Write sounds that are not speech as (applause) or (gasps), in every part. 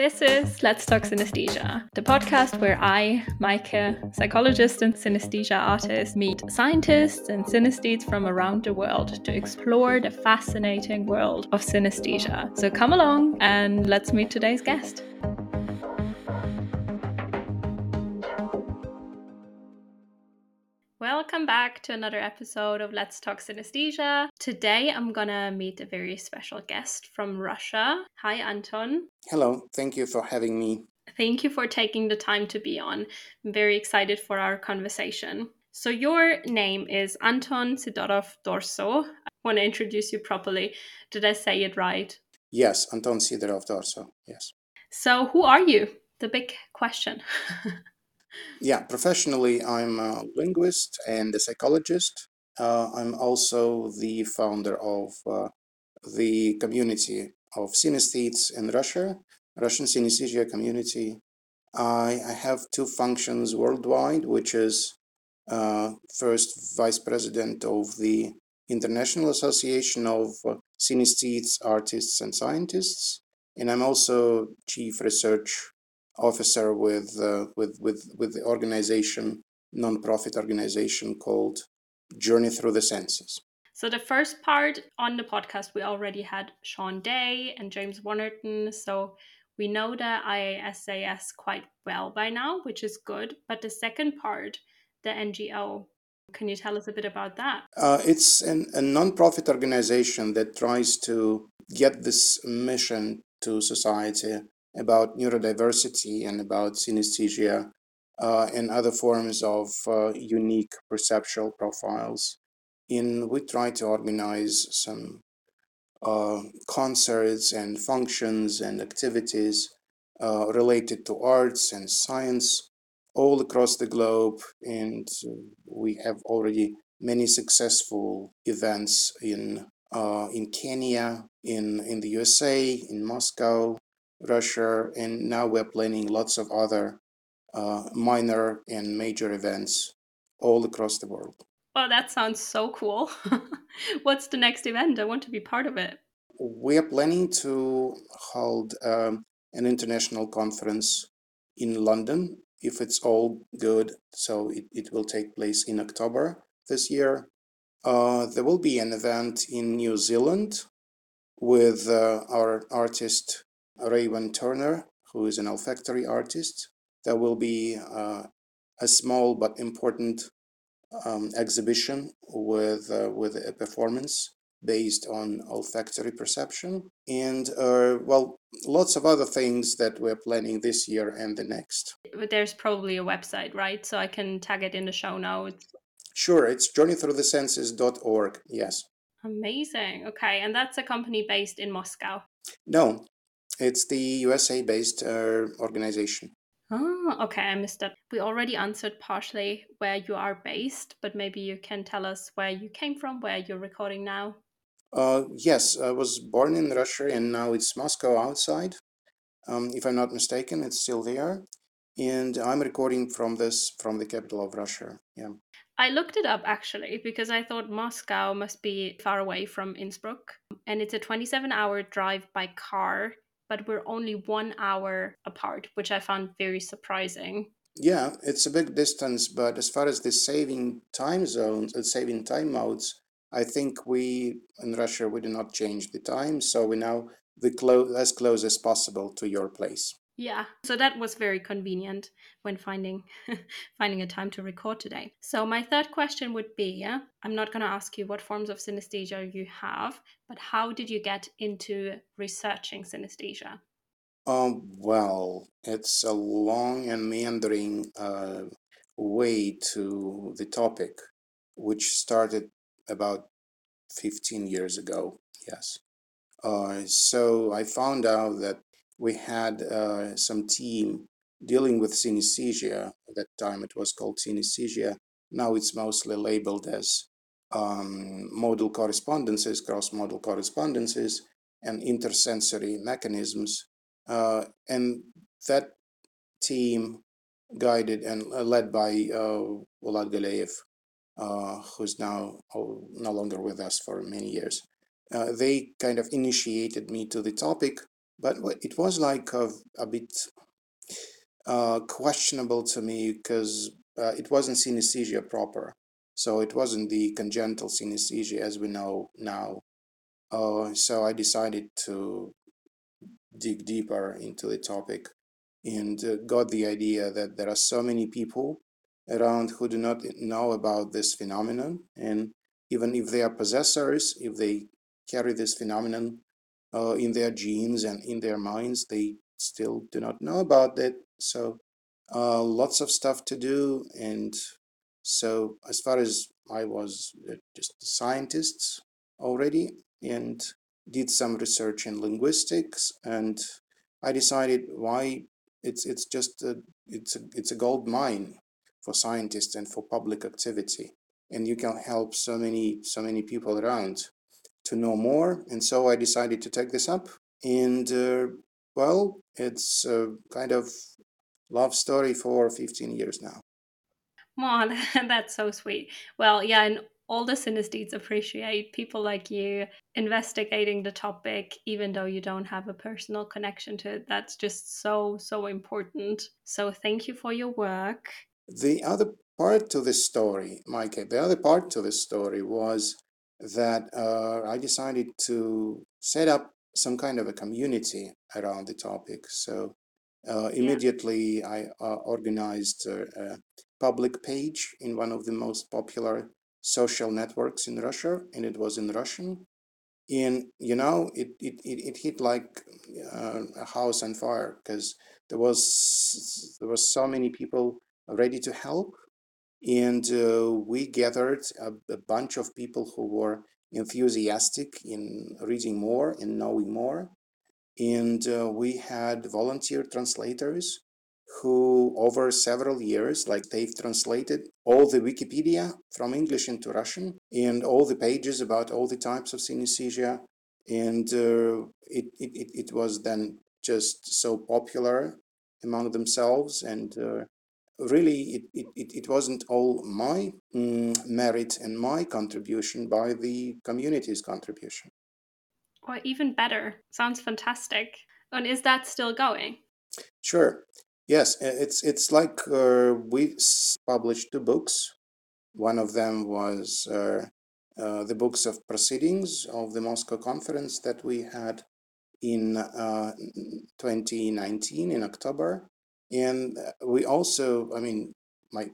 This is Let's Talk Synesthesia, the podcast where I, Maike, psychologist and synesthesia artist, meet scientists and synesthetes from around the world to explore the fascinating world of synesthesia. So come along and let's meet today's guest. Welcome back to another episode of Let's Talk Synesthesia. Today I'm gonna meet a very special guest from Russia. Hi, Anton. Hello, thank you for having me. Thank you for taking the time to be on. I'm very excited for our conversation. So, your name is Anton Sidorov Dorso. I want to introduce you properly. Did I say it right? Yes, Anton Sidoroff-Dorso, yes. So, who are you? The big question. (laughs) Yeah, professionally, I'm a linguist and a psychologist. Uh, I'm also the founder of uh, the community of synesthetes in Russia, Russian synesthesia community. I, I have two functions worldwide, which is uh, first vice president of the International Association of Synesthetes, Artists, and Scientists, and I'm also chief research officer with uh, with with with the organization nonprofit organization called Journey Through the Senses. So the first part on the podcast we already had Sean Day and James Wannerton. So we know the IASAS quite well by now, which is good. But the second part, the NGO, can you tell us a bit about that? Uh, it's an, a nonprofit organization that tries to get this mission to society about neurodiversity and about synesthesia uh, and other forms of uh, unique perceptual profiles. In we try to organize some uh, concerts and functions and activities uh, related to arts and science all across the globe, and we have already many successful events in uh, in Kenya, in in the USA, in Moscow, Russia, and now we're planning lots of other uh, minor and major events all across the world. Well, that sounds so cool. (laughs) What's the next event? I want to be part of it. We are planning to hold um, an international conference in London if it's all good. So it, it will take place in October this year. Uh, there will be an event in New Zealand with uh, our artist Raven Turner, who is an olfactory artist. There will be uh, a small but important um, exhibition with uh, with a performance based on olfactory perception and uh, well lots of other things that we're planning this year and the next. But there's probably a website right? So i can tag it in the show notes. Sure it's journeythroughthesenses.org yes. Amazing. Okay and that's a company based in moscow. No it's the USA based uh, organization. Oh, okay, I missed that. We already answered partially where you are based, but maybe you can tell us where you came from, where you're recording now. Uh, yes, I was born in Russia and now it's Moscow outside. Um, if I'm not mistaken, it's still there. And I'm recording from this from the capital of Russia. Yeah. I looked it up actually because I thought Moscow must be far away from Innsbruck. And it's a 27 hour drive by car but we're only one hour apart, which I found very surprising. Yeah, it's a big distance, but as far as the saving time zones and saving time modes, I think we in Russia we do not change the time, so we now the clo- as close as possible to your place. Yeah, so that was very convenient when finding (laughs) finding a time to record today. So my third question would be, I'm not going to ask you what forms of synesthesia you have, but how did you get into researching synesthesia? Um, well, it's a long and meandering uh, way to the topic, which started about 15 years ago. Yes. Uh, so I found out that we had uh, some team dealing with synesthesia. At that time, it was called synesthesia. Now it's mostly labeled as um, modal correspondences, cross-modal correspondences, and intersensory mechanisms. Uh, and that team, guided and uh, led by uh, Vlad uh, who's now oh, no longer with us for many years, uh, they kind of initiated me to the topic but it was like a, a bit uh, questionable to me because uh, it wasn't synesthesia proper. So it wasn't the congenital synesthesia as we know now. Uh, so I decided to dig deeper into the topic and uh, got the idea that there are so many people around who do not know about this phenomenon. And even if they are possessors, if they carry this phenomenon uh, in their genes and in their minds, they still do not know about it. So uh, lots of stuff to do. And so as far as I was uh, just a scientist already and did some research in linguistics and I decided why it's it's just a, it's a, it's a gold mine for scientists and for public activity and you can help so many so many people around to know more and so i decided to take this up and uh, well it's a kind of love story for 15 years now Wow, (laughs) that's so sweet. Well, yeah, and all the synesthetes appreciate people like you investigating the topic, even though you don't have a personal connection to it. That's just so, so important. So thank you for your work. The other part to this story, Maike, the other part to this story was that uh, I decided to set up some kind of a community around the topic. So uh, immediately yeah. I uh, organized a, a, public page in one of the most popular social networks in Russia, and it was in Russian. And you know, it it, it, it hit like uh, a house on fire because there was there was so many people ready to help, and uh, we gathered a, a, bunch of people who were enthusiastic in reading more and knowing more, and uh, we had volunteer translators who over several years like they've translated all the wikipedia from english into russian and all the pages about all the types of synesthesia. And uh, it, it, it was then just so popular among themselves and uh, really it, it, it wasn't all my mm, merit and my contribution by the community's contribution. Or even better sounds fantastic. And is that still going? Sure. Yes it's it's like uh, we published two books. One of them was uh, uh, the books of proceedings of the moscow conference that we had in uh, 2019 in october and uh, we also, I mean, my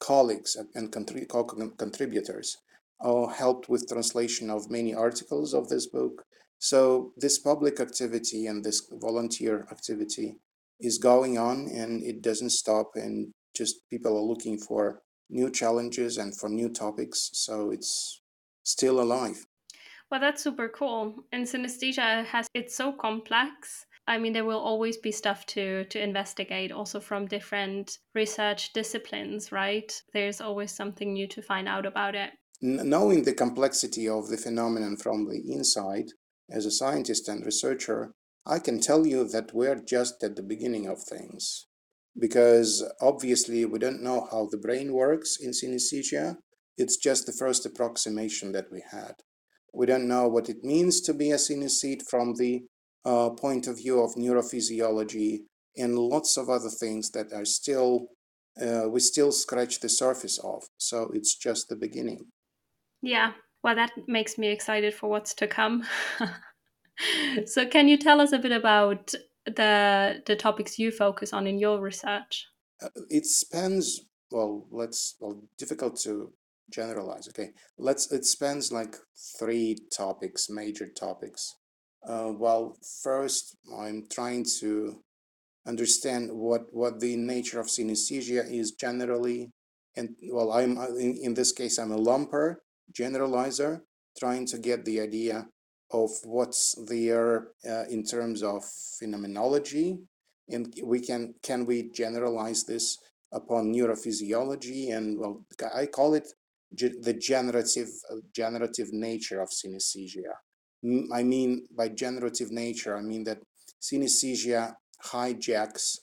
colleagues and contributors all helped with translation of many articles of this book. So this public activity and this volunteer activity is going on and it doesn't stop and just people are looking for new challenges and for new topics. So it's still alive. Well, that's super cool. And synesthesia has it's so complex I mean, there will always be stuff to to investigate, also from different research disciplines, right? There's always something new to find out about it. Knowing the complexity of the phenomenon from the inside, as a scientist and researcher, I can tell you that we're just at the beginning of things. Because obviously, we don't know how the brain works in synesthesia. It's just the first approximation that we had. We don't know what it means to be a synesthete from the uh, point of view of neurophysiology and lots of other things that are still uh, we still scratch the surface of. So it's just the beginning. Yeah. Well that makes me excited for what's to come. (laughs) So can you tell us a bit about the the topics you focus on in your research? Uh, it spans well let's well difficult to generalize okay? Let's it spans like three topics major topics uh, well, first, I'm trying to understand what what the nature of synesthesia is generally, and well, I'm uh, in, in this case I'm a lumper generalizer, trying to get the idea of what's there uh, in terms of phenomenology, and we can can we generalize this upon neurophysiology, and well, I call it the generative generative nature of synesthesia I mean, by generative nature, I mean that synesthesia hijacks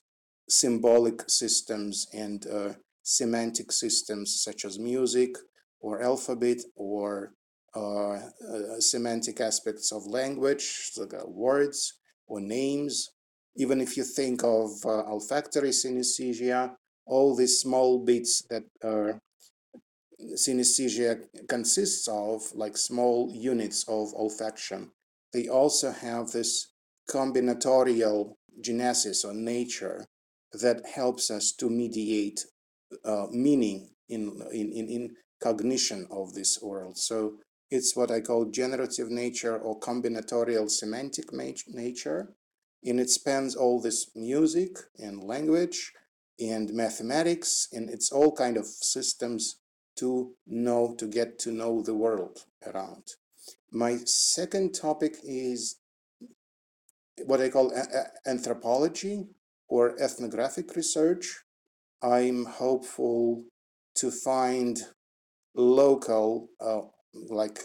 symbolic systems and uh, semantic systems such as music or alphabet or uh, uh, semantic aspects of language, like words, or names. Even if you think of uh, olfactory synesthesia, all these small bits that are synesthesia consists of, like small units of olfaction, they also have this combinatorial genesis or nature that helps us to mediate uh, meaning in, in, in, in cognition of this world. So it's what I call generative nature or combinatorial semantic nature. And it spans all this music and language and mathematics, and it's all kind of systems to know, to get to know the world around. My second topic is what I call anthropology or ethnographic research. I'm hopeful to find local, uh, like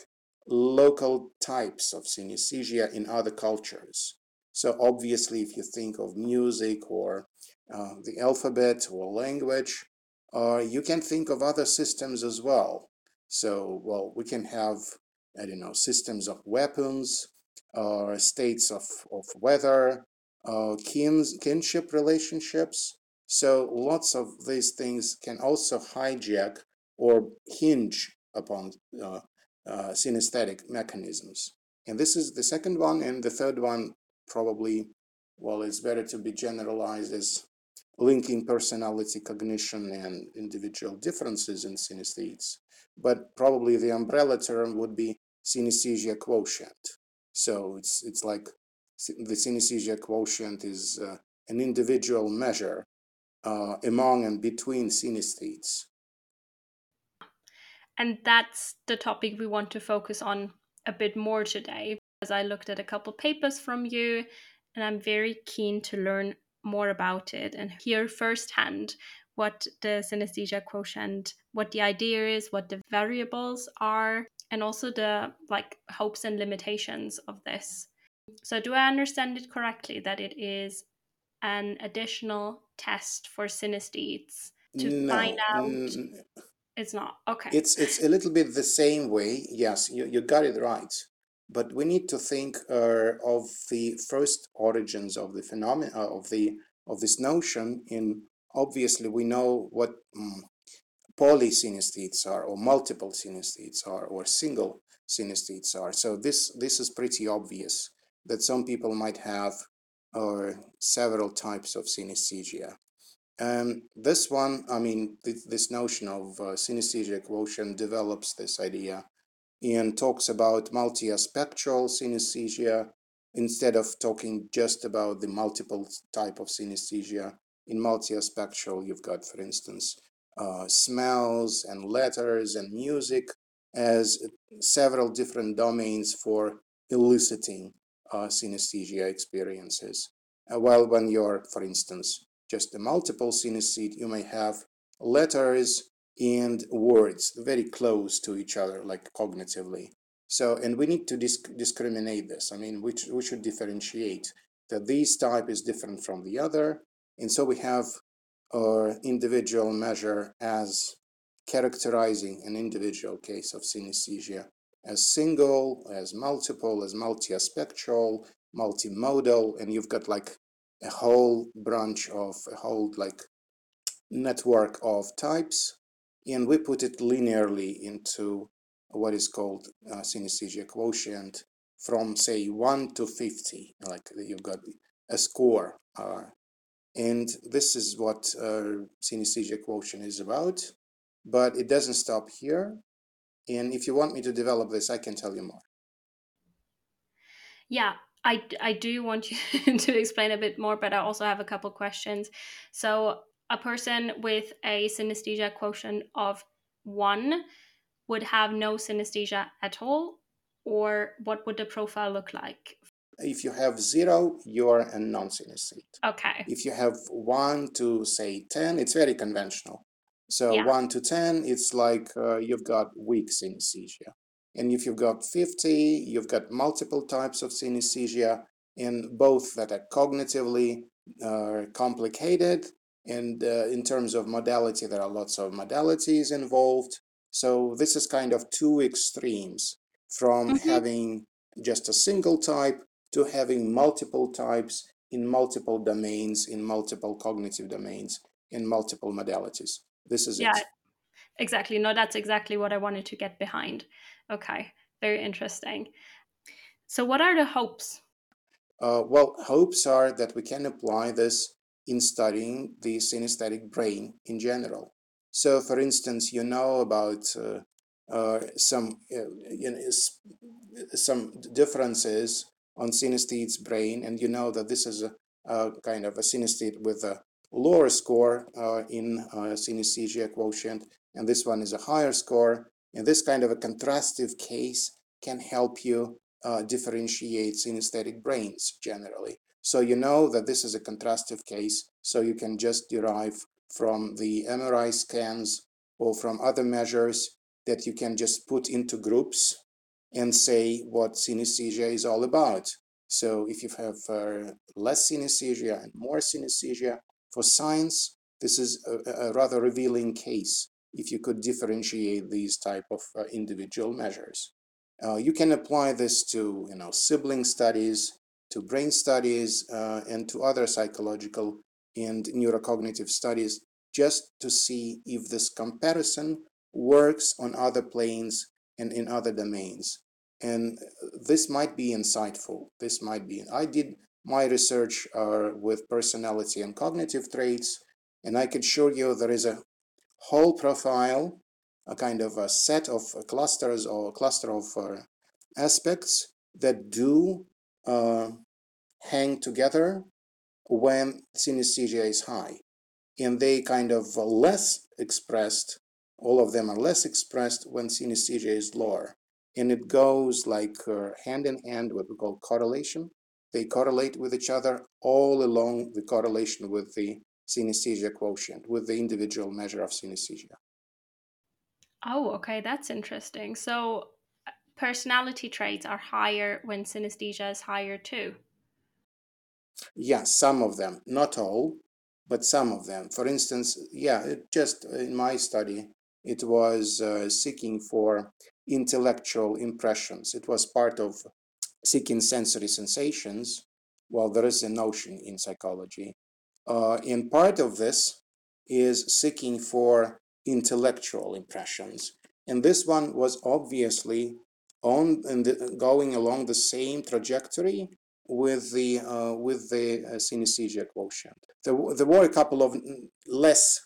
local types of synesthesia in other cultures. So obviously, if you think of music or uh, the alphabet or language, uh, you can think of other systems as well. So, well, we can have, I don't know, systems of weapons, or states of, of weather, kins, kinship relationships. So lots of these things can also hijack or hinge upon uh, uh, synesthetic mechanisms. And this is the second one. And the third one, probably, well, it's better to be generalized as linking personality cognition and individual differences in synesthetes. But probably the umbrella term would be synesthesia quotient. So it's, it's like the synesthesia quotient is uh, an individual measure uh, among and between synesthetes. And that's the topic we want to focus on a bit more today. As I looked at a couple papers from you, and I'm very keen to learn more about it and hear firsthand what the synesthesia quotient, what the idea is, what the variables are, and also the like hopes and limitations of this. So do I understand it correctly that it is an additional test for synesthetes to no, find out? n- it's not? Okay. It's it's a little bit the same way. Yes you, you got it right but we need to think uh, of the first origins of the phenomena uh, of the of this notion in obviously we know what um, are or multiple synesthetes are or single synesthetes are. So this this is pretty obvious that some people might have or uh, several types of synesthesia. And this one i mean th this notion of uh, synesthesia quotient develops this idea and talks about multi-aspectual synesthesia instead of talking just about the multiple type of synesthesia. In multi-aspectual, you've got, for instance, uh, smells and letters and music as several different domains for eliciting uh, synesthesia experiences. Uh, while when you're, for instance, just a multiple synesthete, you may have letters and words very close to each other, like cognitively. So, and we need to disc discriminate this. I mean, we, we should differentiate that this type is different from the other. And so we have our individual measure as characterizing an individual case of synesthesia as single, as multiple, as multi-aspectual, multimodal, and you've got like a whole branch of a whole like network of types and we put it linearly into what is called uh, synesthesia quotient from say 1 to 50 like you've got a score uh, and this is what uh, synesthesia quotient is about but it doesn't stop here and if you want me to develop this i can tell you more yeah I, I do want you (laughs) to explain a bit more, but I also have a couple questions. So, a person with a synesthesia quotient of one would have no synesthesia at all, or what would the profile look like? If you have zero, you're a non synesthete. Okay. If you have one to say 10, it's very conventional. So, yeah. one to 10, it's like uh, you've got weak synesthesia. And if you've got 50, you've got multiple types of synesthesia, and both that are cognitively uh, complicated and uh, in terms of modality, there are lots of modalities involved. So this is kind of two extremes from mm-hmm. having just a single type to having multiple types in multiple domains, in multiple cognitive domains, in multiple modalities. This is yeah, it. Exactly. No, that's exactly what I wanted to get behind. Okay, very interesting. So, what are the hopes? Uh, well, hopes are that we can apply this in studying the synesthetic brain in general. So, for instance, you know about uh, uh, some uh, you know, some differences on synesthete's brain, and you know that this is a, a kind of a synesthete with a lower score uh, in uh, synesthesia quotient, and this one is a higher score. And this kind of a contrastive case can help you uh, differentiate synesthetic brains generally. So you know that this is a contrastive case, so you can just derive from the MRI scans or from other measures that you can just put into groups and say what synesthesia is all about. So if you have uh, less synesthesia and more synesthesia, for science, this is a, a, rather revealing case if you could differentiate these type of uh, individual measures. Uh, you can apply this to you know sibling studies, to brain studies, uh, and to other psychological and neurocognitive studies just to see if this comparison works on other planes and in other domains. And this might be insightful. This might be. I did my research uh, with personality and cognitive traits, and I can show you there is a whole profile, a kind of a set of clusters or cluster of uh, aspects that do uh, hang together when synesthesia is high. And they kind of less expressed, all of them are less expressed when synesthesia is lower. And it goes like uh, hand in hand, what we call correlation. They correlate with each other all along the correlation with the synesthesia quotient, with the individual measure of synesthesia. Oh, okay, that's interesting. So personality traits are higher when synesthesia is higher too. Yeah, some of them, not all, but some of them. For instance, yeah, just in my study, it was uh, seeking for intellectual impressions. It was part of seeking sensory sensations. Well, there is a notion in psychology. Uh, and part of this is seeking for intellectual impressions. And this one was obviously on and going along the same trajectory with the uh, with the uh, synesthesia quotient. There, there were a couple of less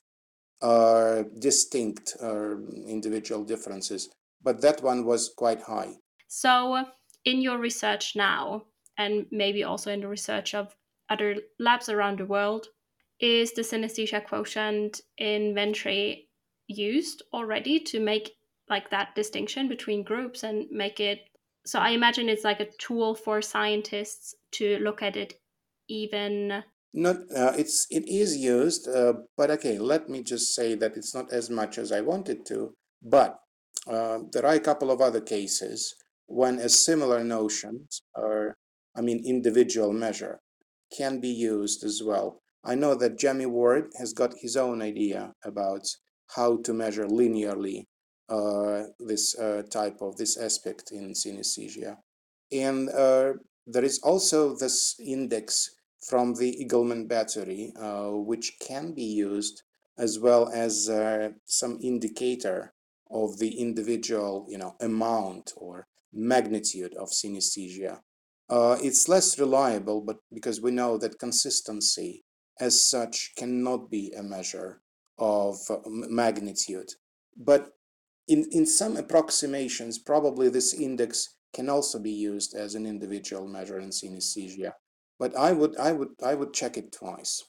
uh, distinct uh, individual differences, but that one was quite high. So, in your research now, and maybe also in the research of other labs around the world, is the synesthesia quotient inventory used already to make like that distinction between groups and make it so I imagine it's like a tool for scientists to look at it even not uh, it's it is used uh, but okay let me just say that it's not as much as i wanted to but uh, there are a couple of other cases when a similar notions or i mean individual measure can be used as well. I know that jamie ward has got his own idea about how to measure linearly this uh, type of this aspect in synesthesia and uh, there is also this index from the Eagleman battery, uh, which can be used as well as uh, some indicator of the individual, you know, amount or magnitude of synesthesia. Uh, it's less reliable, but because we know that consistency as such cannot be a measure of uh, magnitude. But in, in some approximations, probably this index can also be used as an individual measure in synesthesia. But I would I would I would check it twice.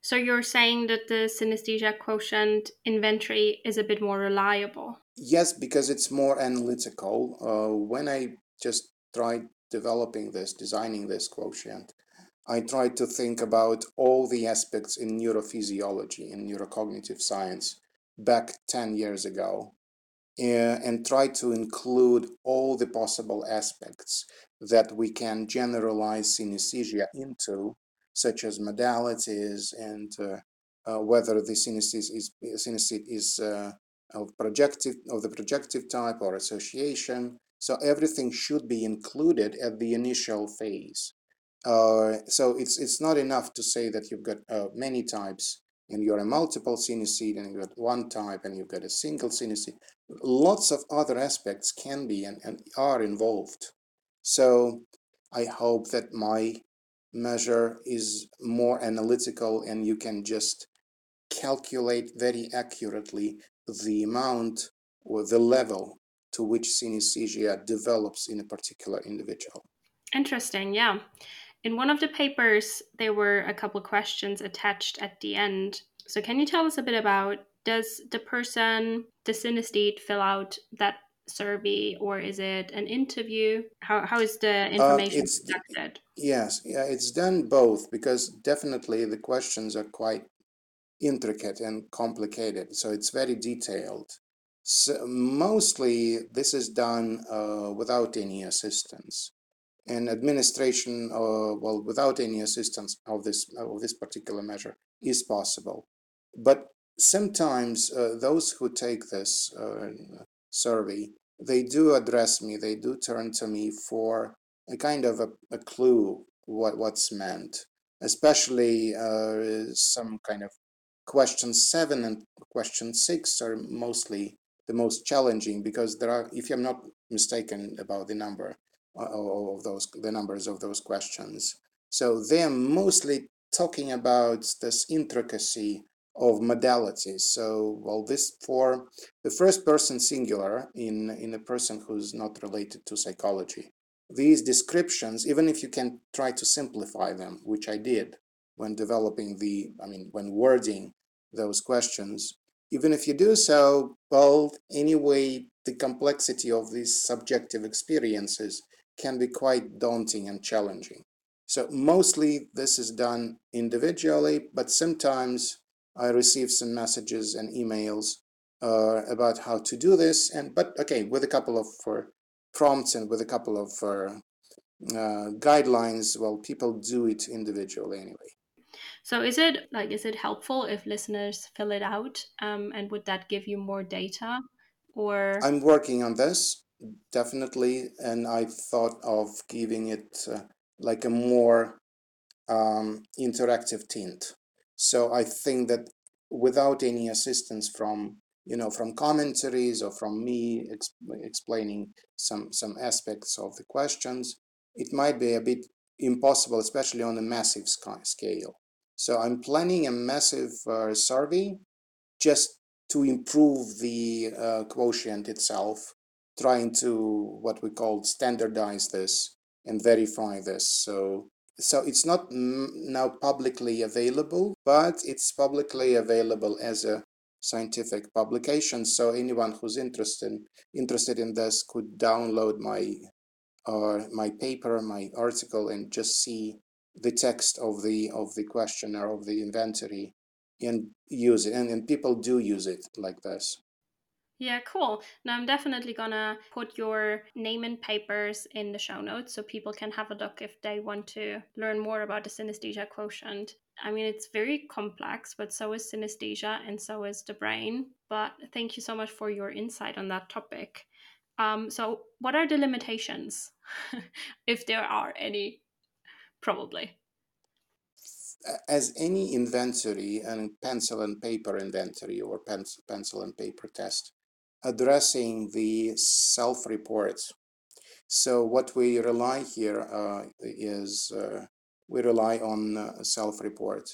So you're saying that the synesthesia quotient inventory is a bit more reliable? Yes, because it's more analytical. Uh, when I just tried developing this, designing this quotient, I tried to think about all the aspects in neurophysiology, in neurocognitive science, back 10 years ago and try to include all the possible aspects that we can generalize synesthesia into, such as modalities and uh, uh, whether the synesthete is, synesthete is uh, of projective of the projective type or association, So everything should be included at the initial phase. Uh, so it's it's not enough to say that you've got uh, many types and you're a multiple synesthete and you've got one type and you've got a single synesthete. Lots of other aspects can be and, and are involved. So I hope that my measure is more analytical and you can just calculate very accurately the amount or the level to which synesthesia develops in a particular individual. Interesting, yeah. In one of the papers, there were a couple questions attached at the end. So, can you tell us a bit about does the person, the synesthete, fill out that survey or is it an interview? How, how is the uh, information uh, conducted? Yes, yeah, it's done both because definitely the questions are quite intricate and complicated. So it's very detailed. So mostly this is done uh, without any assistance. And administration, uh, well, without any assistance of this of this particular measure is possible. But sometimes uh, those who take this uh, survey, they do address me, they do turn to me for a kind of a, a clue what what's meant, especially uh, some kind of question seven and question six are mostly the most challenging because there are, if I'm not mistaken about the number uh, of those, the numbers of those questions. So they are mostly talking about this intricacy of modalities. So, well, this for the first person singular in, in a person who's not related to psychology. These descriptions, even if you can try to simplify them, which I did when developing the, I mean, when wording those questions, even if you do so, well, anyway, the complexity of these subjective experiences can be quite daunting and challenging. So mostly this is done individually, but sometimes I received some messages and emails uh, about how to do this. And but okay, with a couple of uh, prompts and with a couple of uh, uh guidelines, well, people do it individually anyway. So is it like is it helpful if listeners fill it out, um, and would that give you more data? Or I'm working on this definitely, and I thought of giving it uh, like a more um, interactive tint. So I think that without any assistance from you know from commentaries or from me exp- explaining some some aspects of the questions, it might be a bit impossible, especially on a massive scale. So I'm planning a massive uh, survey just to improve the uh, quotient itself, trying to what we call standardize this and verify this. So so it's not now publicly available, but it's publicly available as a scientific publication. So anyone who's interested interested in this could download my uh, my paper, my article, and just see the text of the of the questionnaire of the inventory and use it. And, and people do use it like this. Yeah, cool. Now I'm definitely gonna put your name and papers in the show notes so people can have a look if they want to learn more about the synesthesia quotient. I mean, it's very complex, but so is synesthesia and so is the brain. But thank you so much for your insight on that topic. Um, so, what are the limitations, (laughs) if there are any? Probably. As any inventory, and pencil and paper inventory or pencil and paper test, addressing the self-report. So what we rely here uh, is uh, we rely on uh, self-report.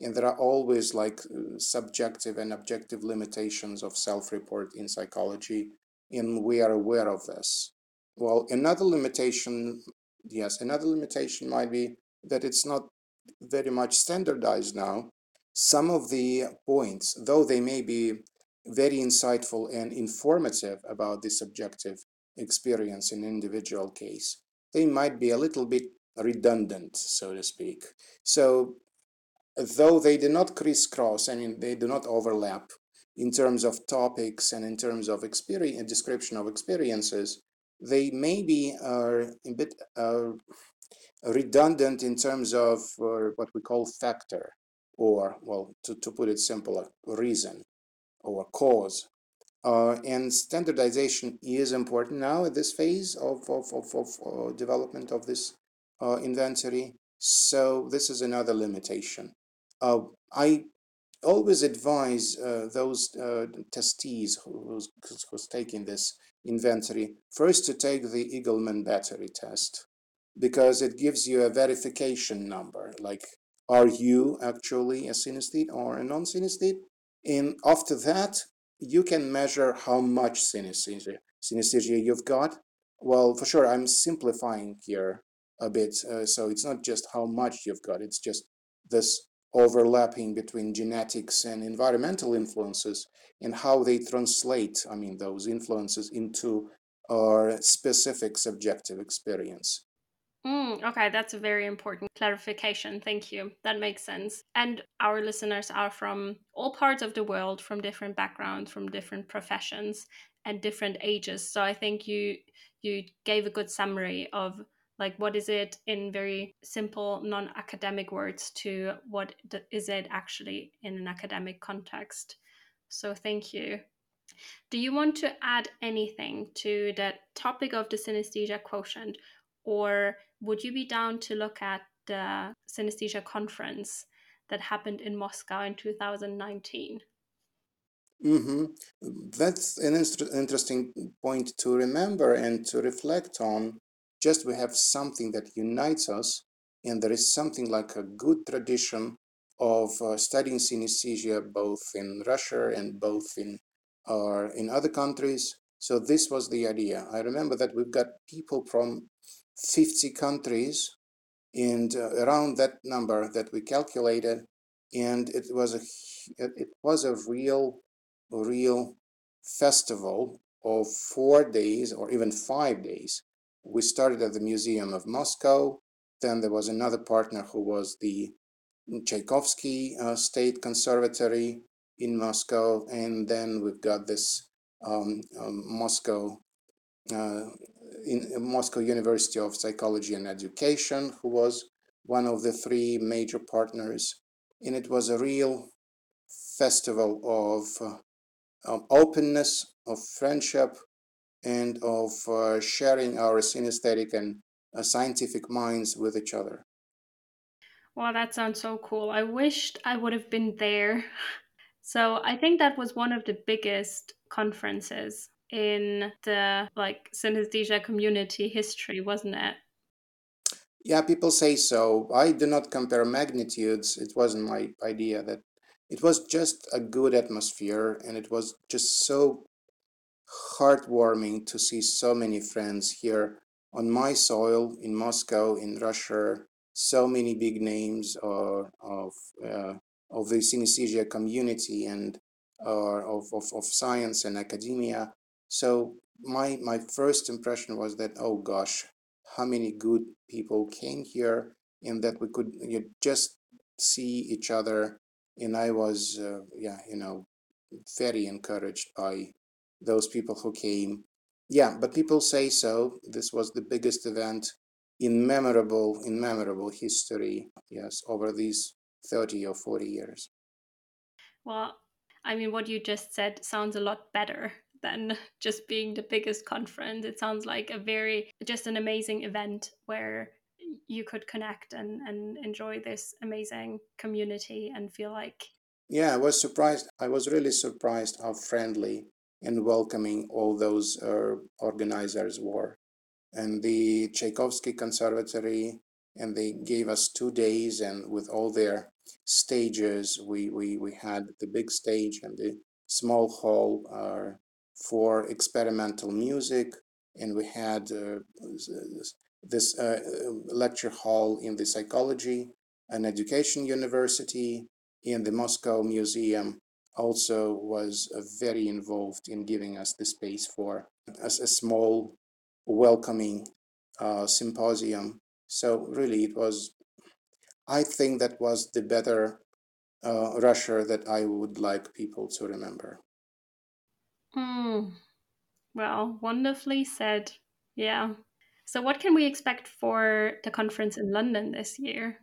And there are always like subjective and objective limitations of self-report in psychology, and we are aware of this. Well, another limitation, yes, another limitation might be that it's not very much standardized now. Some of the points, though they may be very insightful and informative about the subjective experience in individual case. They might be a little bit redundant, so to speak. So, though they do not crisscross, I mean, they do not overlap in terms of topics and in terms of experience, description of experiences, they maybe are a bit uh, redundant in terms of uh, what we call factor, or, well, to, to put it simpler, reason or cause. Uh, and standardization is important now at this phase of, of, of, of uh, development of this uh, inventory. So this is another limitation. Uh, I always advise those testees who's, who's taking this inventory first to take the Eagleman battery test because it gives you a verification number like are you actually a synesthete or a non-synesthete and after that you can measure how much synesthesia, synesthesia you've got. Well for sure i'm simplifying here a bit uh, so it's not just how much you've got it's just this overlapping between genetics and environmental influences and how they translate i mean those influences into our specific subjective experience Mm, okay, that's a very important clarification. Thank you. That makes sense. And our listeners are from all parts of the world, from different backgrounds, from different professions, and different ages. So I think you you gave a good summary of like what is it in very simple non-academic words to what is it actually in an academic context. So thank you. Do you want to add anything to the topic of the synesthesia quotient or would you be down to look at the synesthesia conference that happened in Moscow in 2019? Mm-hmm. That's an interesting point to remember and to reflect on. Just we have something that unites us, and there is something like a good tradition of uh, studying synesthesia both in Russia and both in uh, in other countries. So this was the idea. I remember that we've got people from 50 countries and uh, around that number that we calculated and it was a it was a real real festival of four days or even five days we started at the museum of moscow then there was another partner who was the tchaikovsky uh, state conservatory in moscow and then we've got this um, um, moscow uh, in Moscow University of Psychology and Education, who was one of the three major partners. And it was a real festival of, uh, of openness, of friendship, and of uh, sharing our synesthetic and uh, scientific minds with each other. Well, that sounds so cool. I wished I would have been there. (laughs) So I think that was one of the biggest conferences in the like synesthesia community history, wasn't it? Yeah, people say so. I do not compare magnitudes. It wasn't my idea that it was just a good atmosphere and it was just so heartwarming to see so many friends here on my soil in Moscow, in Russia, so many big names uh, of uh, of the synesthesia community and uh, of, of, of science and academia so my my first impression was that oh gosh, how many good people came here, and that we could you just see each other. And I was uh, yeah you know very encouraged by those people who came. Yeah, but people say so. This was the biggest event in memorable in memorable history. Yes, over these thirty or forty years. Well, I mean, what you just said sounds a lot better than (laughs) just being the biggest conference. It sounds like a very, just an amazing event where you could connect and, and enjoy this amazing community and feel like. Yeah, I was surprised. I was really surprised how friendly and welcoming all those uh, organizers were. And the Tchaikovsky Conservatory, and they gave us two days, and with all their stages, we, we, we had the big stage and the small hall uh, for experimental music, and we had uh, this uh, lecture hall in the psychology and education university in the Moscow Museum also was uh, very involved in giving us the space for a, a small welcoming uh, symposium. So really it was, I think that was the better uh, Russia that I would like people to remember. Mm. Well, wonderfully said. Yeah. So, what can we expect for the conference in London this year?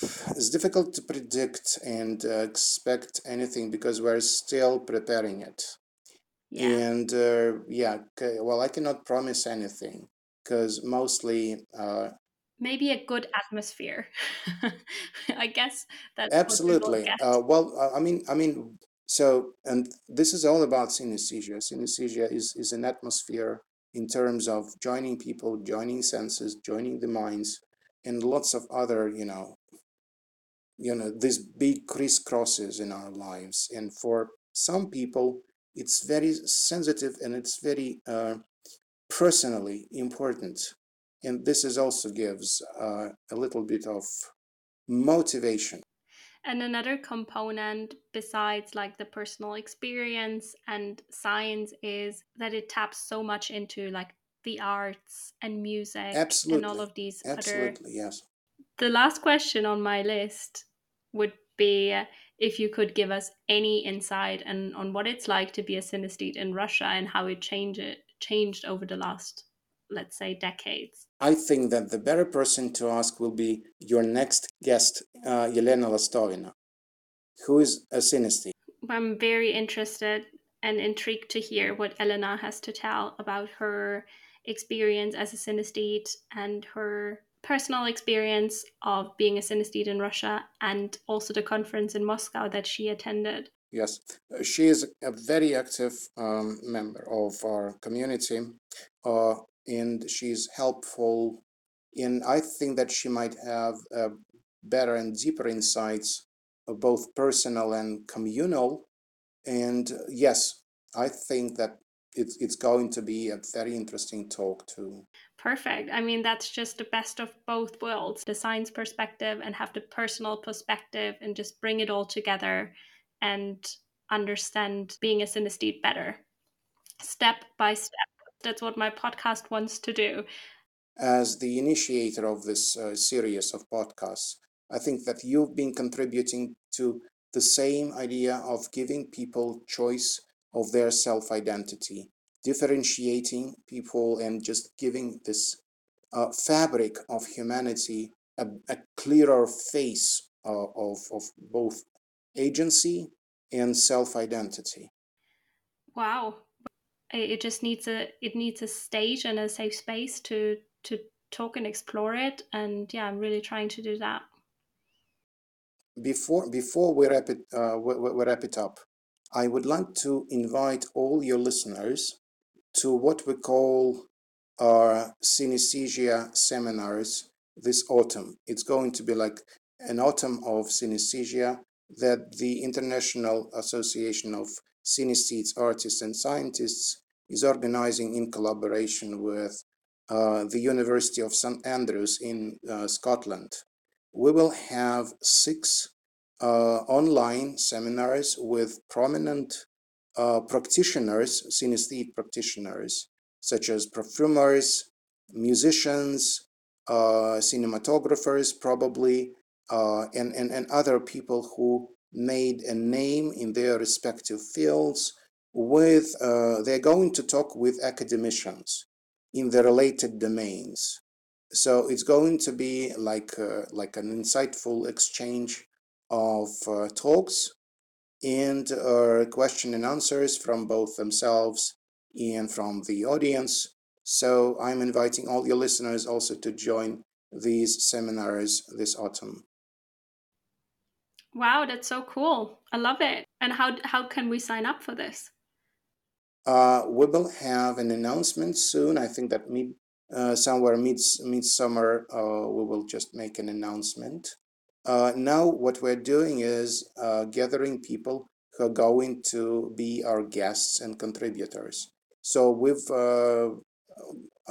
It's difficult to predict and uh, expect anything because we're still preparing it. Yeah. And uh, yeah, well, I cannot promise anything because mostly, uh, Maybe a good atmosphere. (laughs) I guess that's what absolutely. Uh, well, uh, I mean, I mean, so, and this is all about synesthesia. Synesthesia is is an atmosphere in terms of joining people, joining senses, joining the minds, and lots of other, you know, you know, these big crisscrosses in our lives. And for some people, it's very sensitive and it's very uh, personally important. And this is also gives uh, a little bit of motivation. And another component besides like the personal experience and science is that it taps so much into like the arts and music and all of these other Absolutely, yes. the last question on my list would be if you could give us any insight and on what it's like to be a synesthete in Russia and how it changed changed over the last let's say decades. I think that the better person to ask will be your next guest, uh, Yelena Lastovina, who is a synesthete. I'm very interested and intrigued to hear what Yelena has to tell about her experience as a synesthete and her personal experience of being a synesthete in Russia and also the conference in Moscow that she attended. Yes, Uh, she is a very active um, member of our community, uh, and she's helpful. And I think that she might have uh, better and deeper insights, uh, both personal and communal. And uh, yes, I think that it's it's going to be a very interesting talk too. Perfect. I mean, that's just the best of both worlds the science perspective and have the personal perspective and just bring it all together and understand being a synesthete better step by step. That's what my podcast wants to do. As the initiator of this uh, series of podcasts, I think that you've been contributing to the same idea of giving people choice of their self identity, differentiating people, and just giving this uh, fabric of humanity a, a clearer face uh, of, of both agency and self identity. Wow. It just needs a it needs a stage and a safe space to to talk and explore it. And yeah, I'm really trying to do that. Before before we wrap it uh, we we wrap it up, I would like to invite all your listeners to what we call our synesthesia seminars this autumn. It's going to be like an autumn of synesthesia that the International Association of Synesthetes, Artists, and Scientists is organizing in collaboration with uh, the University of St Andrews in uh, Scotland. We will have six uh, online seminars with prominent uh, practitioners, synesthete practitioners, such as perfumers, musicians, uh, cinematographers, probably, uh, and, and, and other people who made a name in their respective fields. With uh, they're going to talk with academicians in the related domains. So it's going to be like uh, like an insightful exchange of uh, talks and uh, question and answers from both themselves and from the audience. So I'm inviting all your listeners also to join these seminars this autumn. Wow, that's so cool. I love it. And how how can we sign up for this? Uh, we will have an announcement soon. I think that mid uh, somewhere mid midsummer uh, we will just make an announcement. Uh, now what we're doing is uh, gathering people who are going to be our guests and contributors. So we've uh,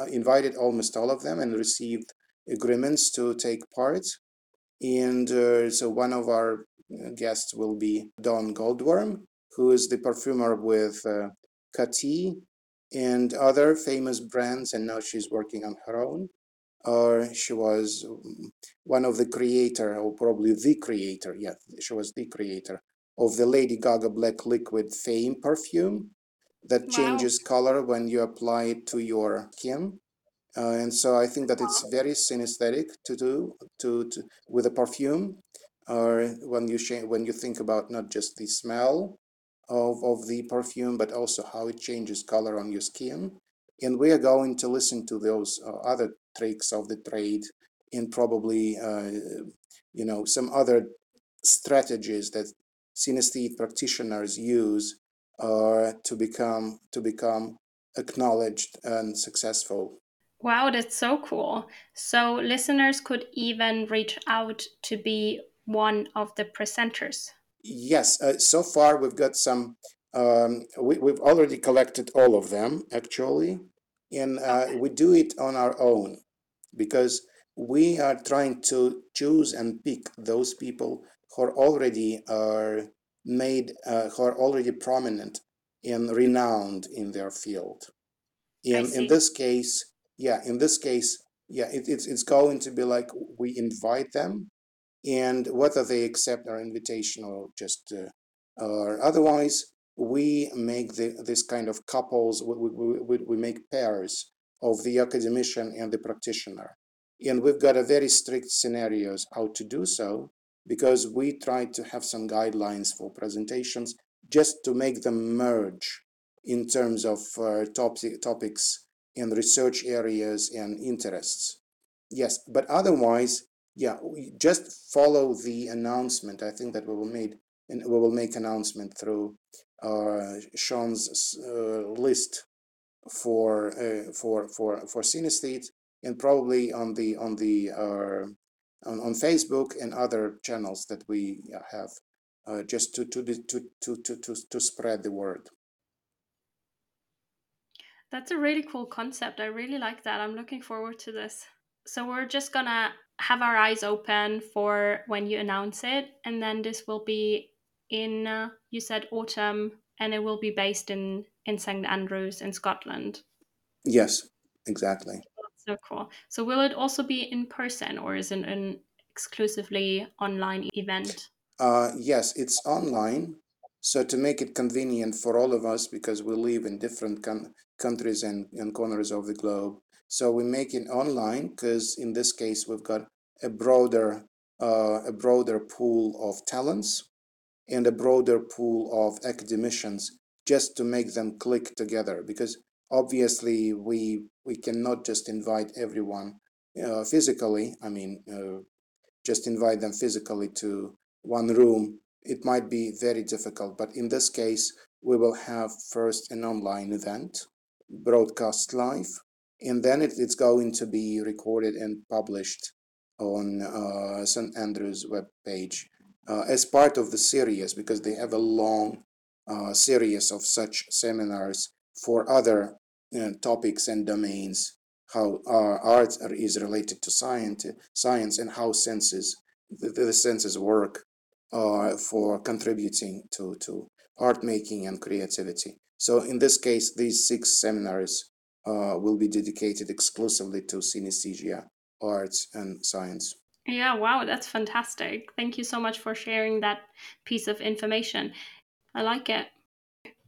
invited almost all of them and received agreements to take part. And so one of our guests will be Dawn Goldworm, who is the perfumer with uh, and other famous brands, and now she's working on her own. Or she was um, one of the creator, or probably the creator. Yeah, she was the creator of the Lady Gaga Black Liquid Fame perfume that Wow. changes color when you apply it to your skin. Uh, and so I think that it's very synesthetic to do to, to with a perfume, or when you when you think about not just the smell, of, of the perfume, but also how it changes color on your skin. And we are going to listen to those uh, other tricks of the trade and probably, uh, you know, some other strategies that synesthete practitioners use uh, to become to become acknowledged and successful. Wow, that's so cool. So listeners could even reach out to be one of the presenters. Yes, uh, so far we've got some. Um, we, we've already collected all of them actually, and uh, Okay. we do it on our own because we are trying to choose and pick those people who are already are made, uh, who are already prominent and renowned in their field. In in this case, yeah, in this case, yeah, it, it's it's going to be like we invite them and whether they accept our invitation or just uh, or otherwise we make the, this kind of couples we, we, we, make pairs of the academician and the practitioner. And we've got a very strict scenarios how to do so because we try to have some guidelines for presentations just to make them merge in terms of uh, topic, topics and research areas and interests. Yes but otherwise yeah, just follow the announcement. I think that we will make and we will make announcement through uh, Sean's uh, list for uh, for for for synesthete and probably on the on the uh, on, on Facebook and other channels that we have uh, just to to, to to to to to spread the word. That's a really cool concept. I really like that. I'm looking forward to this. So we're just gonna have our eyes open for when you announce it, and then this will be in uh, you said autumn, and it will be based in in St Andrews in Scotland. Yes, exactly. So cool. So will it also be in person, or is it an exclusively online event? Uh, yes, it's online. So to make it convenient for all of us, because we live in different con- countries and, and corners of the globe, so we make it online because in this case we've got a broader uh, a broader pool of talents and a broader pool of academicians just to make them click together because obviously we we cannot just invite everyone uh, physically. I mean, uh, just invite them physically to one room. It might be very difficult, but in this case, we will have first an online event broadcast live, and then it, it's going to be recorded and published on uh, St. Andrew's webpage uh, as part of the series because they have a long uh, series of such seminars for other know, topics and domains how uh, art is related to science, science and how senses the, the senses work uh, for contributing to, to art making and creativity. So in this case, these six seminars uh, will be dedicated exclusively to synesthesia, arts, and science. Yeah, wow, that's fantastic. Thank you so much for sharing that piece of information. I like it.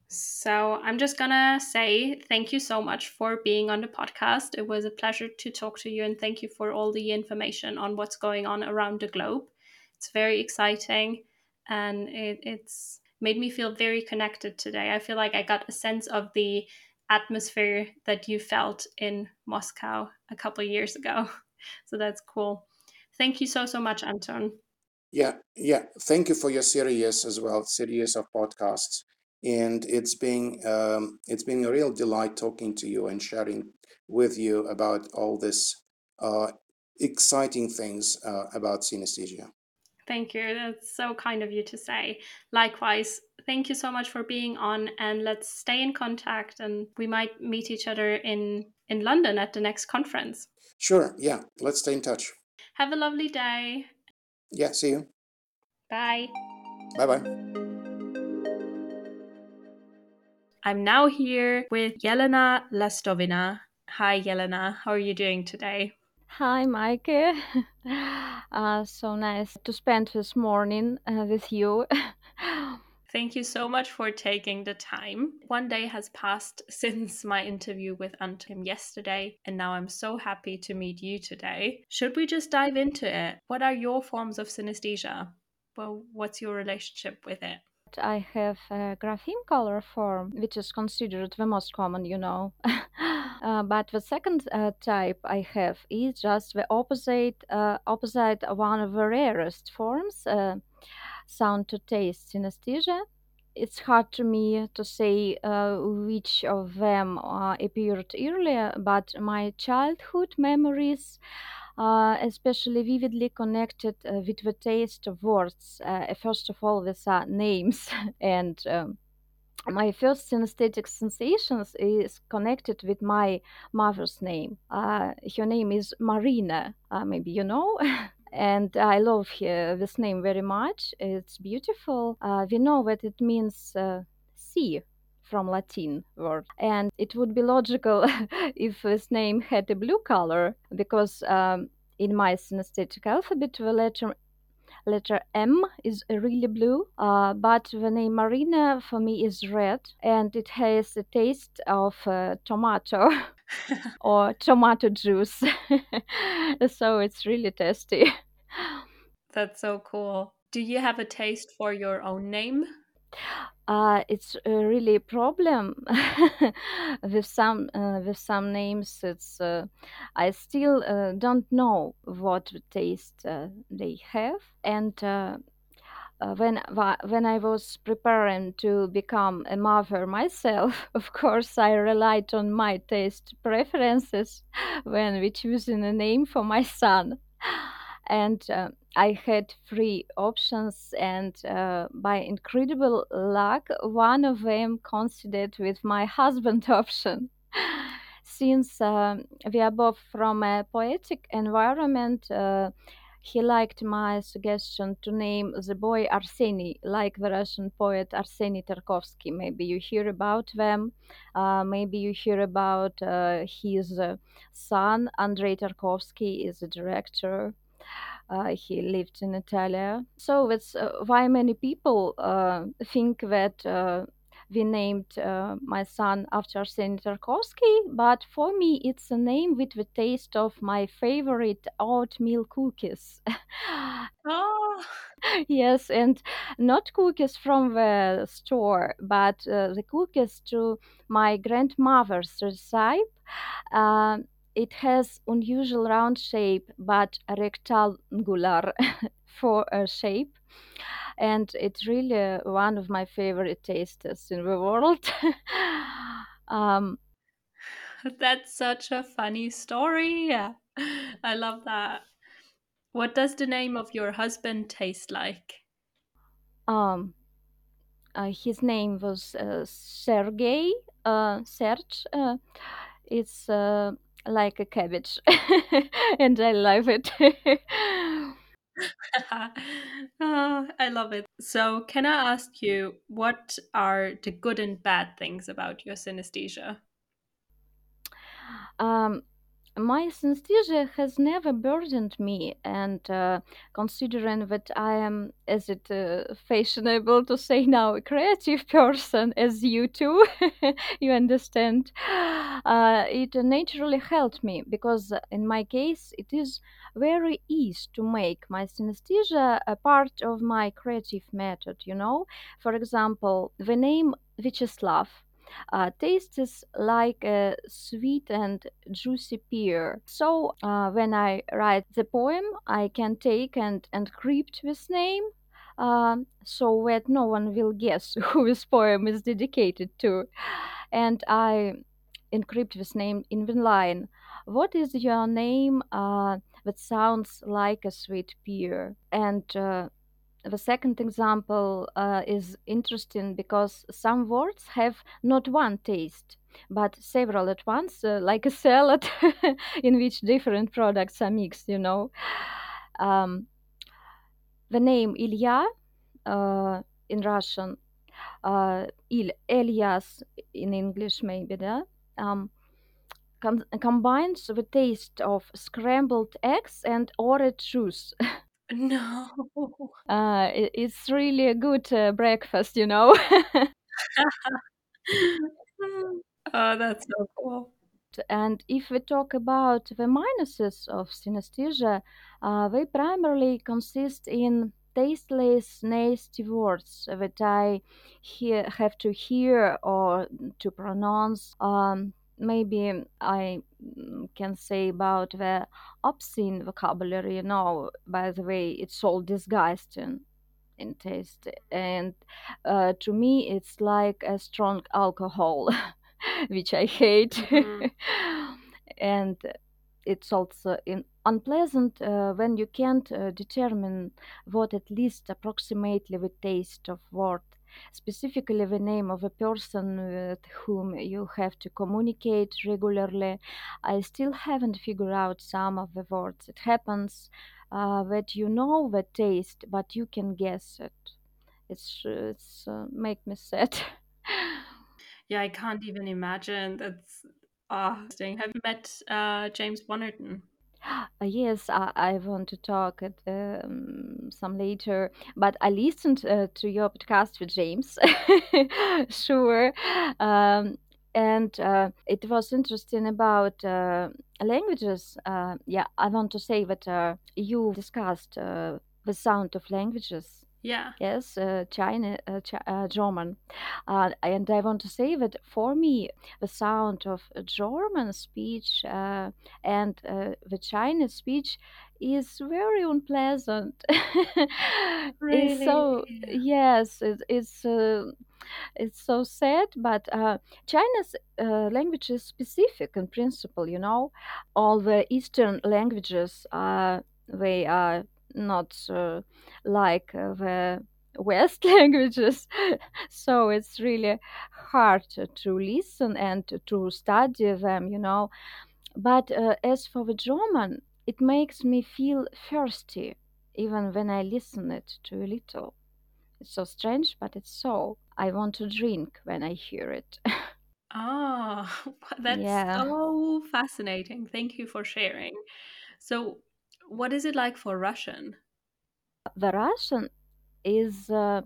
So I'm just gonna say thank you so much for being on the podcast. It was a pleasure to talk to you and thank you for all the information on what's going on around the globe. It's very exciting and it, it's made me feel very connected today. I feel like I got a sense of the atmosphere that you felt in Moscow a couple of years ago. (laughs) So that's cool. Thank you so so much, Anton. Yeah, yeah. Thank you for your series as well, series of podcasts. And it's been um, it's been a real delight talking to you and sharing with you about all this uh, exciting things uh, about synesthesia. Thank you. That's so kind of you to say. Likewise, thank you so much for being on and let's stay in contact and we might meet each other in in London at the next conference. Sure, yeah. Let's stay in touch. Have a lovely day. Yeah, see you. Bye. Bye bye. I'm now here with Yelena Lastovina. Hi, Yelena. How are you doing today? Hi, Maike. (laughs) Uh, so nice to spend this morning uh, with you. (laughs) Thank you so much for taking the time. One day has passed (laughs) since my interview with Anton yesterday, and now I'm so happy to meet you today. Should we just dive into it? What are your forms of synesthesia? Well, what's your relationship with it? I have a grapheme color form, which is considered the most common, you know. (laughs) uh, but the second uh, type I have is just the opposite, uh, opposite one of the rarest forms, uh, sound to taste synesthesia. It's hard to me to say uh, which of them uh, appeared earlier, but my childhood memories uh, especially vividly connected uh, with the taste of words. Uh, first of all, with uh, names (laughs) and. Um, my first synesthetic sensations is connected with my mother's name. Uh, her name is Marina. Uh, maybe you know. (laughs) and I love her, this name very much. It's beautiful. we know that it means sea from Latin word. And it would be logical (laughs) if this name had a blue color because um, in my synesthetic alphabet the letter letter M is really blue, uh, but the name Marina for me is red and it has a taste of uh, tomato (laughs) or tomato juice. (laughs) so it's really tasty. That's so cool. Do you have a taste for your own name? Uh, it's a really a problem (laughs) with some uh, with some names. It's uh, I still uh, don't know what taste uh, they have, and uh, when when I was preparing to become a mother myself, (laughs) of course I relied on my taste preferences (laughs) when we choosing a name for my son and uh, I had three options, and uh, by incredible luck, one of them coincided with my (laughs) husband option. Since uh, we are both from a poetic environment, uh, he liked my suggestion to name the boy Arseny, like the Russian poet Arseny Tarkovsky. Maybe you hear about them. Uh, maybe you hear about uh, his son, Andrei Tarkovsky, is a director uh, he lived in Italy. So that's uh, why many people uh, think that uh, we named uh, my son after Arseny Tarkovsky, but for me it's a name with the taste of my favorite oatmeal cookies. oh. (laughs) Yes, and not cookies from the store, but uh, the cookies to my grandmother's recipe. Um, it has unusual round shape but rectangular (laughs) for a shape. And it's really one of my favorite tastes in the world. (laughs) Um, (laughs) that's such a funny story. Yeah i love that. What does the name of your husband taste like? Um, uh, his name was uh, Sergey uh, Serge. Uh, it's uh, like a cabbage, (laughs) and I love it. (laughs) oh, I love it. So, can I ask you what are the good and bad things about your synesthesia? Um, my synesthesia has never burdened me, and uh, considering that I am, as it uh, fashionable to say now, a creative (laughs) person, as you too, (laughs) you understand, uh, it naturally helped me because in my case it is very easy to make my synesthesia a part of my creative method. You know, for example, the name Vyacheslav uh, tastes like a sweet and juicy pear. So uh, when I write the poem, I can take and encrypt this name um, so that no one will guess (laughs) who this poem is dedicated to. And I encrypt this name in the line. What is your name uh, that sounds like a sweet pear? And uh, the second example uh, is interesting because some words have not one taste but several at once uh, like a salad (laughs) in which different products are mixed you know um, the name ilya uh, in russian uh, Il, Elias in english maybe yeah? um, com- combines the taste of scrambled eggs and orange juice (laughs) No. (laughs) Uh, it, it's really a good uh, breakfast, you know. (laughs) oh, that's so cool. And if we talk about the minuses of synesthesia, uh, they primarily consist in tasteless, nasty words that I hear, have to hear or to pronounce. Um, maybe I mm, can say about the obscene vocabulary. You know, by the way, it's all disgusting in taste, and uh, to me, it's like a strong alcohol, (laughs) which I hate. Mhm. (laughs) and it's also in, unpleasant uh, when you can't uh, determine what at least approximately the taste of word specifically the name of a person with whom you have to communicate regularly i still haven't figured out some of the words it happens uh, that you know the taste but you can guess it it's it's uh, make me sad (laughs) Yeah, I can't even imagine. That's ah. Have you met uh, James Wannerton? (gasps) Uh, yes, I, I want to talk at um, some later, but I listened uh, to your podcast with James. (laughs) sure. Um, and uh, it was interesting about uh, languages. Uh, yeah, I want to say that uh, you discussed uh, the sound of languages Yeah. yes uh, china uh, Ch- uh, german. Uh, and i want to say that for me the sound of german speech uh, and uh, the chinese speech is very unpleasant. (laughs) It's so yes it, it's uh, it's so sad but uh, china's uh, language is specific in principle you know? All the eastern languages uh, they are not uh, like uh, the west (laughs) languages. So it's really hard to, listen and to, to study them you know. But uh, as for the german it makes me feel thirsty even when i listen it to a little. It's so strange but it's so. I want to drink when i hear it. (laughs) Oh, that's yeah. so fascinating. Thank you for sharing. So, what is it like for Russian? the russian is uh,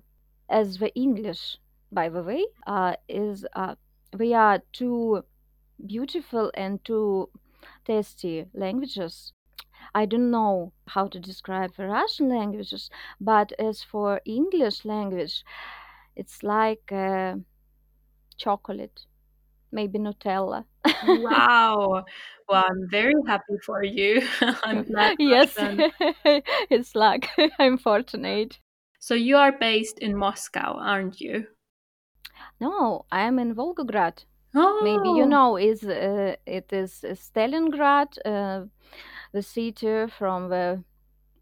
as the english by the way uh, is uh, we are two beautiful and two tasty languages I don't know how to describe the Russian languages, but as for English language, it's like uh, chocolate, maybe Nutella. Wow. Well, I'm very happy for you. (laughs) I'm glad (laughs) yes, (laughs) it's luck. I'm fortunate. So, you are based in Moscow, aren't you? No, I'm in Volgograd. Oh. Maybe you Oh, know is uh, it is Stalingrad, uh, the city from the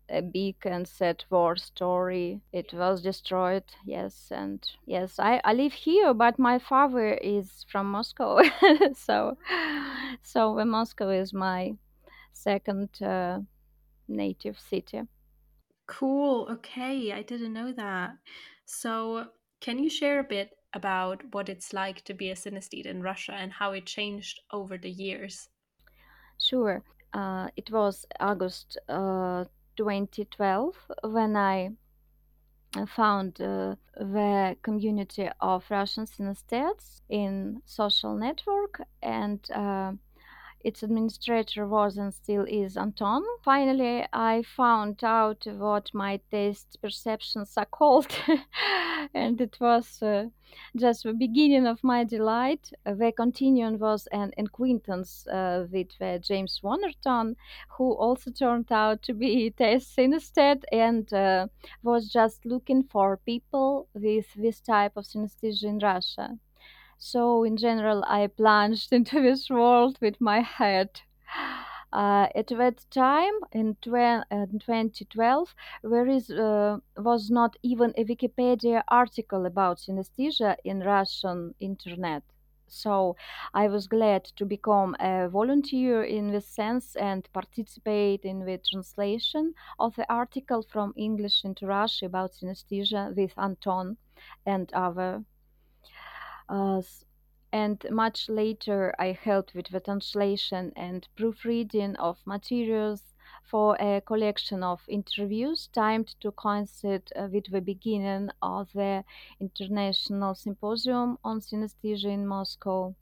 a big and sad war story. It was destroyed, yes, and yes, I, I live here, but my father is from Moscow, (laughs) so so Moscow is my second uh, native city. cool. Okay, I didn't know that. So, can you share a bit about what it's like to be a synesthete in Russia and how it changed over the years? Sure, uh, it was August uh, 2012 when I uh, found uh, the community of Russian synesthetes in social network and uh, its administrator was and still is Anton. Finally, I found out what my taste perceptions are called, (laughs) and it was uh, just the beginning of my delight. The continuing was an acquaintance uh, with uh, James Wannerton, who also turned out to be (laughs) taste synesthete and uh, was just looking for people with this type of synesthesia in Russia. So, in general, I plunged (laughs) into this world with my head. Uh, at that time, in, tw- in 2012, there is, uh, was not even a Wikipedia article about synesthesia in Russian internet. So I was glad to become a volunteer in this sense and participate in the translation of the article from English into Russian about synesthesia with Anton and other uh, and much later, I helped with the translation and proofreading of materials for a collection of interviews timed to coincide uh, with the beginning of the International Symposium on Synesthesia in Moscow.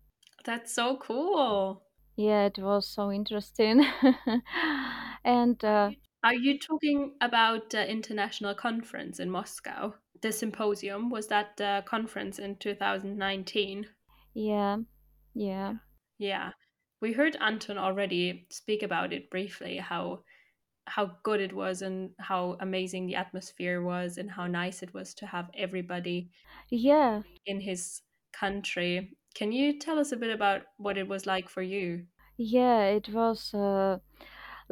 That's so cool. Yeah, it was so interesting. (laughs) and uh, Are you talking about the international conference in Moscow? The symposium was that the conference in 2019? Yeah, yeah. Yeah. We heard Anton already speak about it briefly how how good it was and how amazing the atmosphere was and how nice it was to have everybody Yeah, in his country. Can you tell us a bit about what it was like for you? yeah, it was uh,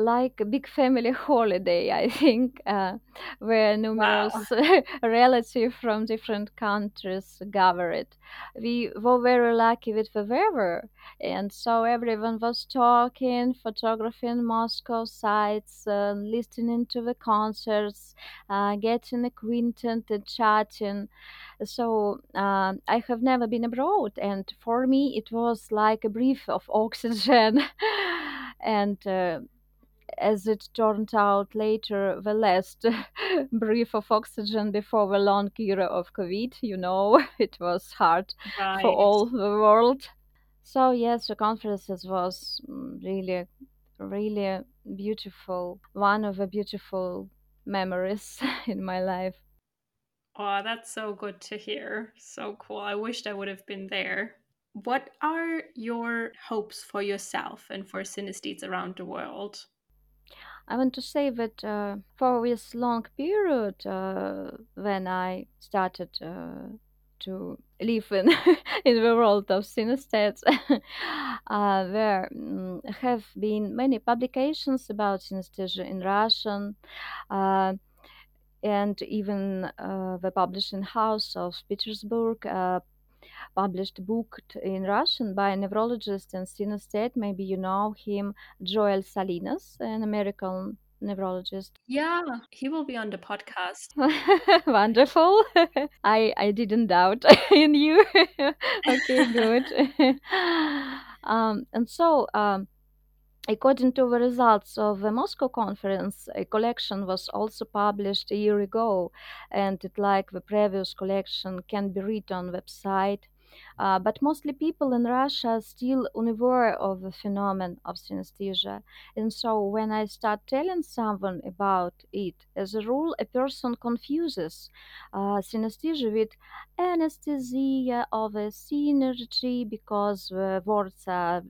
like a big family (laughs) holiday, I think, uh, where Wow. (laughs) numerous relatives from different countries gathered. We were very lucky with the weather, and so everyone was talking, photographing Moscow sights, uh, listening to the concerts, uh, getting acquainted and chatting. So uh, I have never been abroad, and for me it was like a breath of (laughs) oxygen. and uh, as it turned out later, the last (laughs) breath of oxygen before the long era of COVID. You know, (laughs) it was hard for all the world. So yes, the conferences was mm, really, really beautiful. One of the beautiful memories (laughs) in my life. Oh, that's so good to hear. So cool. I wished I would have been there. What are your hopes for yourself and for synesthetes around the world? I want to say that uh, for this long period, uh, when I started uh, to live in (laughs) in the world of synesthetes, (laughs) uh, there mm, have been many publications about synesthesia in Russian. Uh, and even uh, the publishing house of Petersburg published book in Russian by a neurologist and synesthete. Maybe you know him, Joel Salinas, an American neurologist. Yeah, he will be on the podcast. (laughs) Wonderful. (laughs) I I didn't doubt (laughs) in you. okay, good. um, and so um, According to the results of the Moscow conference, a collection was also published a year ago, and it, like the previous collection, can be read on website. Uh, but mostly people in Russia are still unaware of the phenomenon of synesthesia. And so when I start telling someone about it, as a rule, a person confuses uh, synesthesia with anesthesia of a synergy because the words are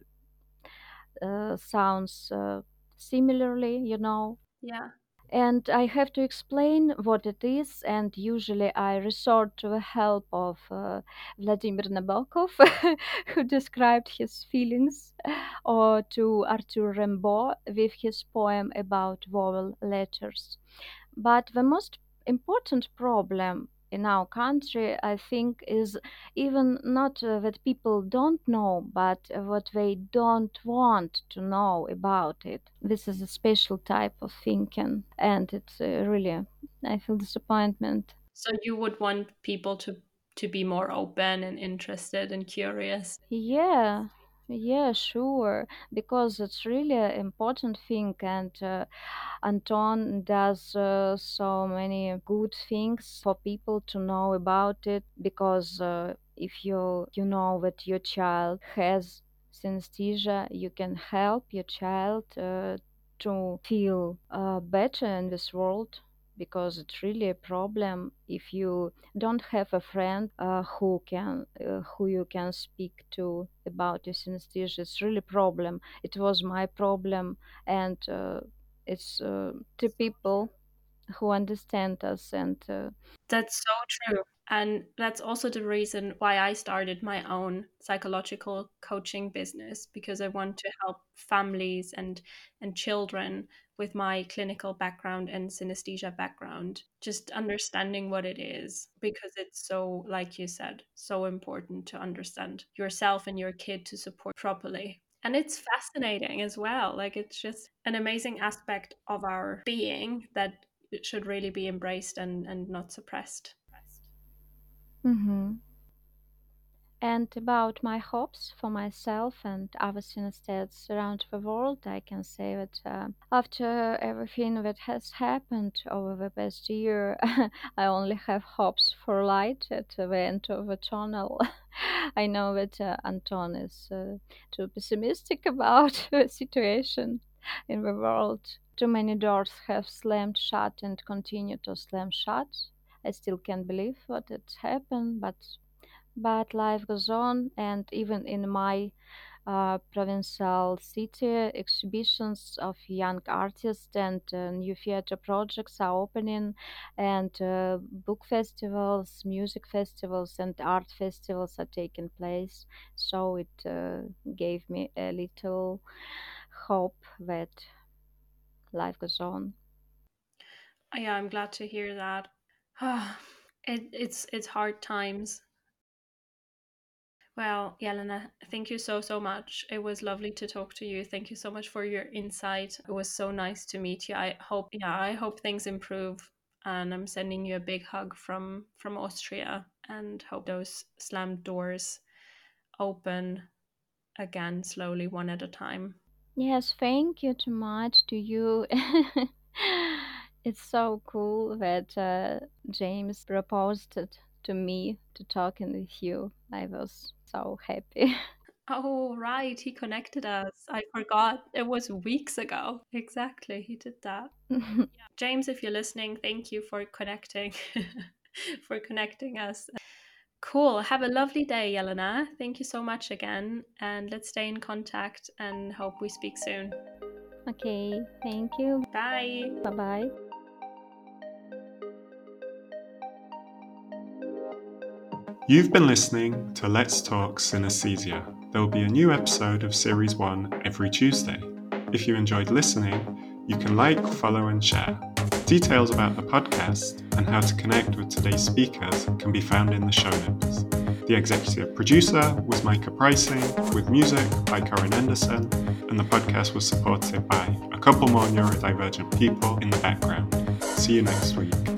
uh, sounds uh, similarly, you know. Yeah. And I have to explain what it is, and usually I resort to the help of uh, Vladimir Nabokov, (laughs) who described his feelings, or to Arthur Rimbaud with his poem about vowel letters. But the most important problem in our country, I think, is even not uh, that people don't know, but uh, what they don't want to know about it. This is a special type of thinking, and it's uh, really, I feel disappointment. So you would want people to to be more open and interested and curious. Yeah, yeah, sure, because it's really an important thing, and uh, Anton does uh, so many good things for people to know about it. Because uh, if you you know that your child has synesthesia, you can help your child uh, to feel uh, better in this world. Because it's really a problem if you don't have a friend uh, who can uh, who you can speak to about your synesthesia. It's really a problem. It was my problem, and uh, it's uh, to people who understand us and uh, That's so true. And that's also the reason why I started my own psychological coaching business because I want to help families and and children with my clinical background and synesthesia background just understanding what it is because it's so like you said so important to understand yourself and your kid to support properly. And it's fascinating as well. Like it's just an amazing aspect of our being that should really be embraced and, and not suppressed. Mhm. and about my hopes for myself and other synesthetes around the world i can say that uh, after everything that has happened over the past year (laughs) i only have hopes for light at the end of the tunnel (laughs) i know that uh, anton is uh, too pessimistic (laughs) about the situation in the world too many doors have slammed shut and continue to slam shut. I still can't believe what had happened, but but life goes on, and even in my uh, provincial city, exhibitions of young artists and uh, new theater projects are opening, and uh, book festivals, music festivals, and art festivals are taking place. So it uh, gave me a little hope that life goes on. Yeah, I'm glad to hear that. Ah, it, it's it's hard times well, Yelena, thank you so, so much. It was lovely to talk to you. Thank you so much for your insight. It was so nice to meet you. I hope, yeah, I hope things improve. And I'm sending you a big hug from from Austria and hope those slammed doors open again slowly one at a time. Yes, thank you too much to you. (laughs) it's so cool that uh, James proposed to me to talking with you. I was so happy. (laughs) Oh, right. He connected us. I forgot. It was weeks ago. Exactly. He did that. (laughs) yeah. James, if you're listening, thank you for connecting, (laughs) for connecting us. Cool. Have a lovely day, Yelena. Thank you so much again. And let's stay in contact and hope we speak soon. Okay. Thank you. Bye. Bye bye. You've been listening to Let's Talk Synesthesia. There will be a new episode of Series 1 every Tuesday. If you enjoyed listening, you can like, follow, and share. Details about the podcast and how to connect with today's speakers can be found in the show notes. The executive producer was Maike Preissing, with music by Corin Anderson, and the podcast was supported by a couple more neurodivergent people in the background. See you next week.